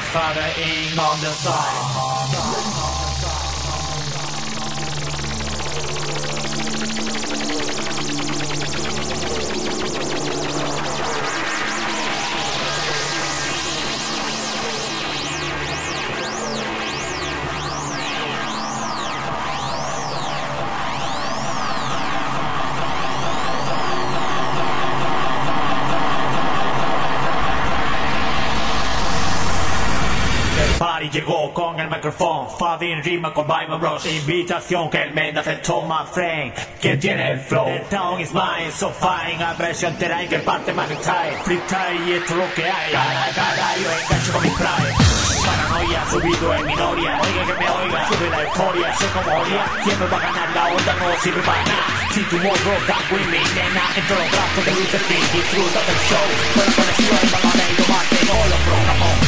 father ain't on the side. Yo con el micrófono, Fadin rima con Byron Bros. Invitación que el Mendas el toma frame. ¿Quién tiene el flow? The town is mine, so fine. A versión entera y que parte más time. Freestyle y esto es lo que hay. Cada, cada, yo engancho con mi pride. Paranoia, subido en minoria. Oiga que me oiga, sube la euforia. Sé como odia, siempre va a ganar la onda, no sirve para nada. Si tu morro, that with me, nena. Entre los brazos de Luis Disfruta del show. Con conexión, vamos a ver, lo mate, no lo programó.